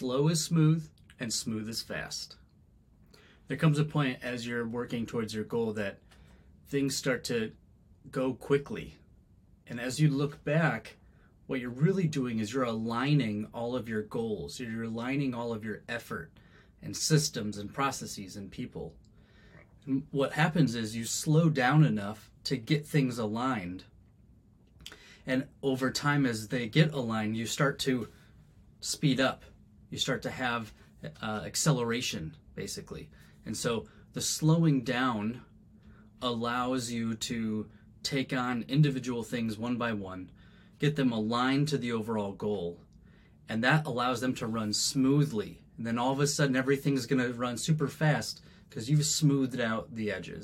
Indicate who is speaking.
Speaker 1: slow is smooth and smooth is fast. There comes a point as you're working towards your goal that things start to go quickly. And as you look back, what you're really doing is you're aligning all of your goals, you're aligning all of your effort and systems and processes and people. And what happens is you slow down enough to get things aligned. And over time, as they get aligned, you start to speed up. You start to have uh, acceleration, basically. And so the slowing down allows you to take on individual things one by one, get them aligned to the overall goal, and that allows them to run smoothly. And then all of a sudden, everything's going to run super fast because you've smoothed out the edges.